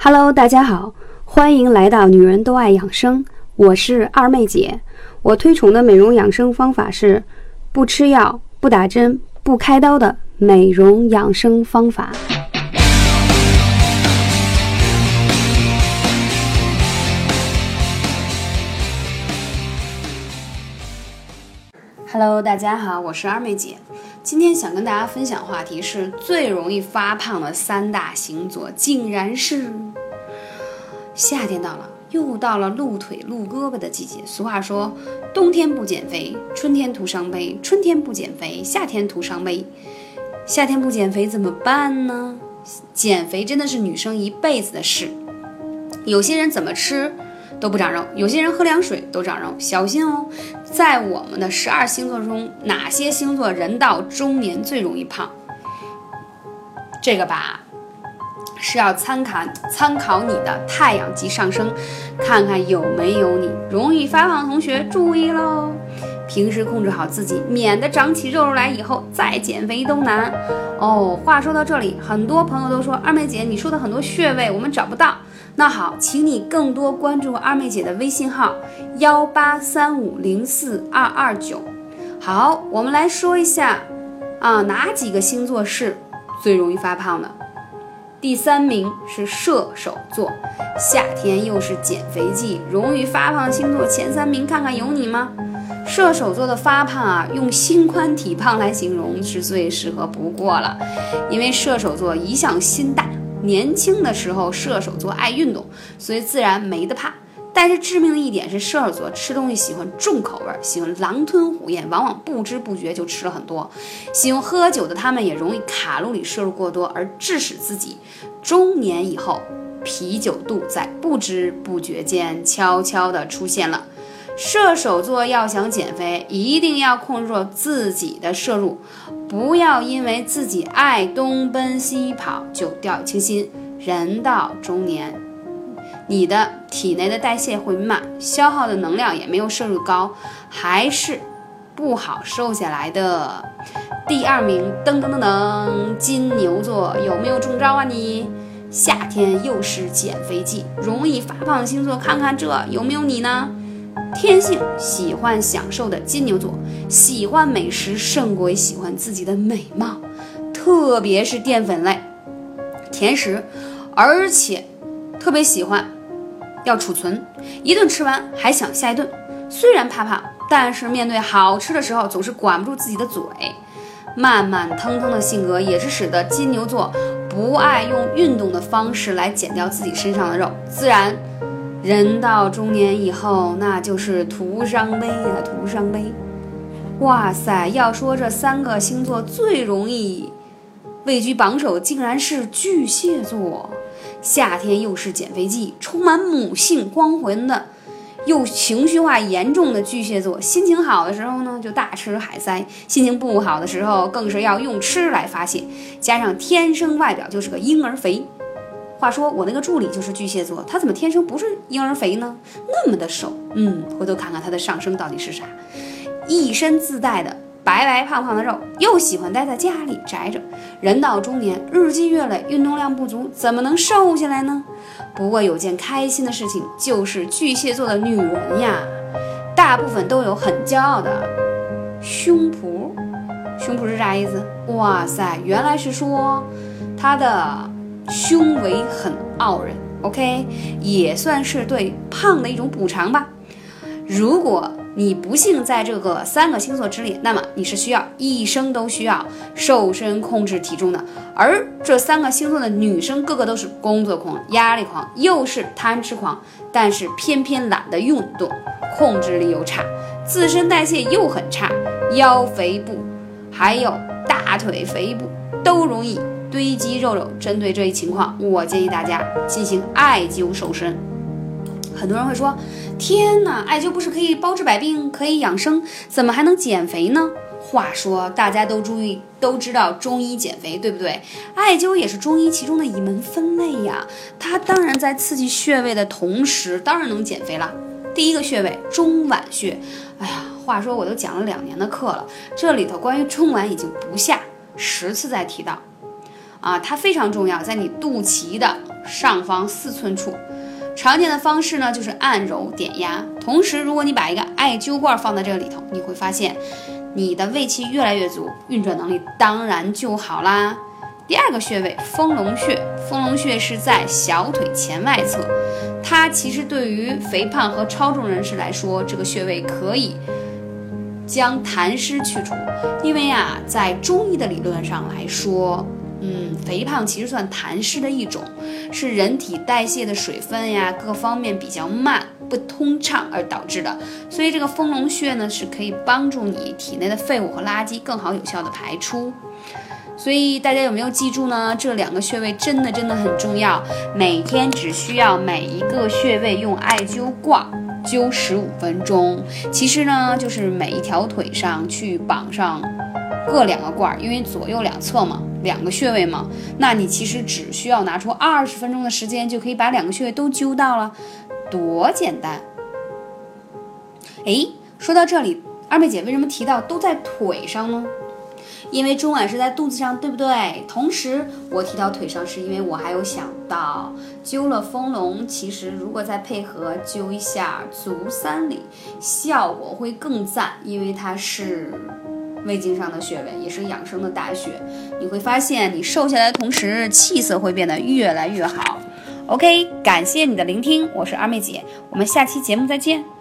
Hello，大家好，欢迎来到女人都爱养生，我是二妹姐。我推崇的美容养生方法是不吃药、不打针、不开刀的美容养生方法。Hello，大家好，我是二妹姐。今天想跟大家分享话题是最容易发胖的三大星座，竟然是夏天到了，又到了露腿露胳膊的季节。俗话说，冬天不减肥，春天徒伤悲；春天不减肥，夏天徒伤悲。夏天不减肥怎么办呢？减肥真的是女生一辈子的事。有些人怎么吃？都不长肉，有些人喝凉水都长肉，小心哦！在我们的十二星座中，哪些星座人到中年最容易胖？这个吧，是要参考参考你的太阳及上升，看看有没有你容易发胖的同学注意喽！平时控制好自己，免得长起肉肉来以后再减肥都难哦。话说到这里，很多朋友都说二妹姐，你说的很多穴位我们找不到。那好，请你更多关注二妹姐的微信号幺八三五零四二二九。好，我们来说一下啊，哪几个星座是最容易发胖的？第三名是射手座，夏天又是减肥季，容易发胖星座前三名，看看有你吗？射手座的发胖啊，用心宽体胖来形容是最适合不过了，因为射手座一向心大。年轻的时候，射手座爱运动，所以自然没得怕。但是致命的一点是，射手座吃东西喜欢重口味，喜欢狼吞虎咽，往往不知不觉就吃了很多。喜欢喝酒的他们也容易卡路里摄入过多，而致使自己中年以后啤酒肚在不知不觉间悄悄地出现了。射手座要想减肥，一定要控制住自己的摄入，不要因为自己爱东奔西跑就掉以轻心。人到中年，你的体内的代谢会慢，消耗的能量也没有摄入高，还是不好瘦下来的。第二名，噔噔噔噔，金牛座有没有中招啊？你夏天又是减肥季，容易发胖的星座，看看这有没有你呢？天性喜欢享受的金牛座，喜欢美食胜过于喜欢自己的美貌，特别是淀粉类、甜食，而且特别喜欢要储存，一顿吃完还想下一顿。虽然怕胖，但是面对好吃的时候总是管不住自己的嘴，慢慢腾腾的性格也是使得金牛座不爱用运动的方式来减掉自己身上的肉，自然。人到中年以后，那就是徒伤悲呀，徒伤悲。哇塞，要说这三个星座最容易位居榜首，竟然是巨蟹座。夏天又是减肥季，充满母性光环的，又情绪化严重的巨蟹座，心情好的时候呢，就大吃海塞；心情不好的时候，更是要用吃来发泄。加上天生外表就是个婴儿肥。话说我那个助理就是巨蟹座，他怎么天生不是婴儿肥呢？那么的瘦，嗯，回头看看他的上升到底是啥？一身自带的白白胖胖的肉，又喜欢待在家里宅着。人到中年，日积月累，运动量不足，怎么能瘦下来呢？不过有件开心的事情，就是巨蟹座的女人呀，大部分都有很骄傲的胸脯。胸脯是啥意思？哇塞，原来是说她的。胸围很傲人，OK，也算是对胖的一种补偿吧。如果你不幸在这个三个星座之列，那么你是需要一生都需要瘦身控制体重的。而这三个星座的女生个个都是工作狂、压力狂，又是贪吃狂，但是偏偏懒得运动，控制力又差，自身代谢又很差，腰肥部还有大腿肥部都容易。堆积肉肉，针对这一情况，我建议大家进行艾灸瘦身。很多人会说：“天哪，艾灸不是可以包治百病，可以养生，怎么还能减肥呢？”话说，大家都注意都知道中医减肥，对不对？艾灸也是中医其中的一门分类呀。它当然在刺激穴位的同时，当然能减肥了。第一个穴位中脘穴，哎呀，话说我都讲了两年的课了，这里头关于中脘已经不下十次再提到。啊，它非常重要，在你肚脐的上方四寸处。常见的方式呢，就是按揉点压。同时，如果你把一个艾灸罐放在这个里头，你会发现你的胃气越来越足，运转能力当然就好啦。第二个穴位丰隆穴，丰隆穴是在小腿前外侧，它其实对于肥胖和超重人士来说，这个穴位可以将痰湿去除。因为啊，在中医的理论上来说。嗯，肥胖其实算痰湿的一种，是人体代谢的水分呀各方面比较慢、不通畅而导致的。所以这个丰隆穴呢，是可以帮助你体内的废物和垃圾更好有效的排出。所以大家有没有记住呢？这两个穴位真的真的很重要，每天只需要每一个穴位用艾灸罐灸十五分钟。其实呢，就是每一条腿上去绑上各两个罐，因为左右两侧嘛。两个穴位嘛，那你其实只需要拿出二十分钟的时间，就可以把两个穴位都灸到了，多简单！哎，说到这里，二妹姐为什么提到都在腿上呢？因为中脘是在肚子上，对不对？同时我提到腿上，是因为我还有想到灸了丰隆，其实如果再配合灸一下足三里，效果会更赞，因为它是。胃经上的穴位也是养生的大穴，你会发现你瘦下来的同时气色会变得越来越好。OK，感谢你的聆听，我是二妹姐，我们下期节目再见。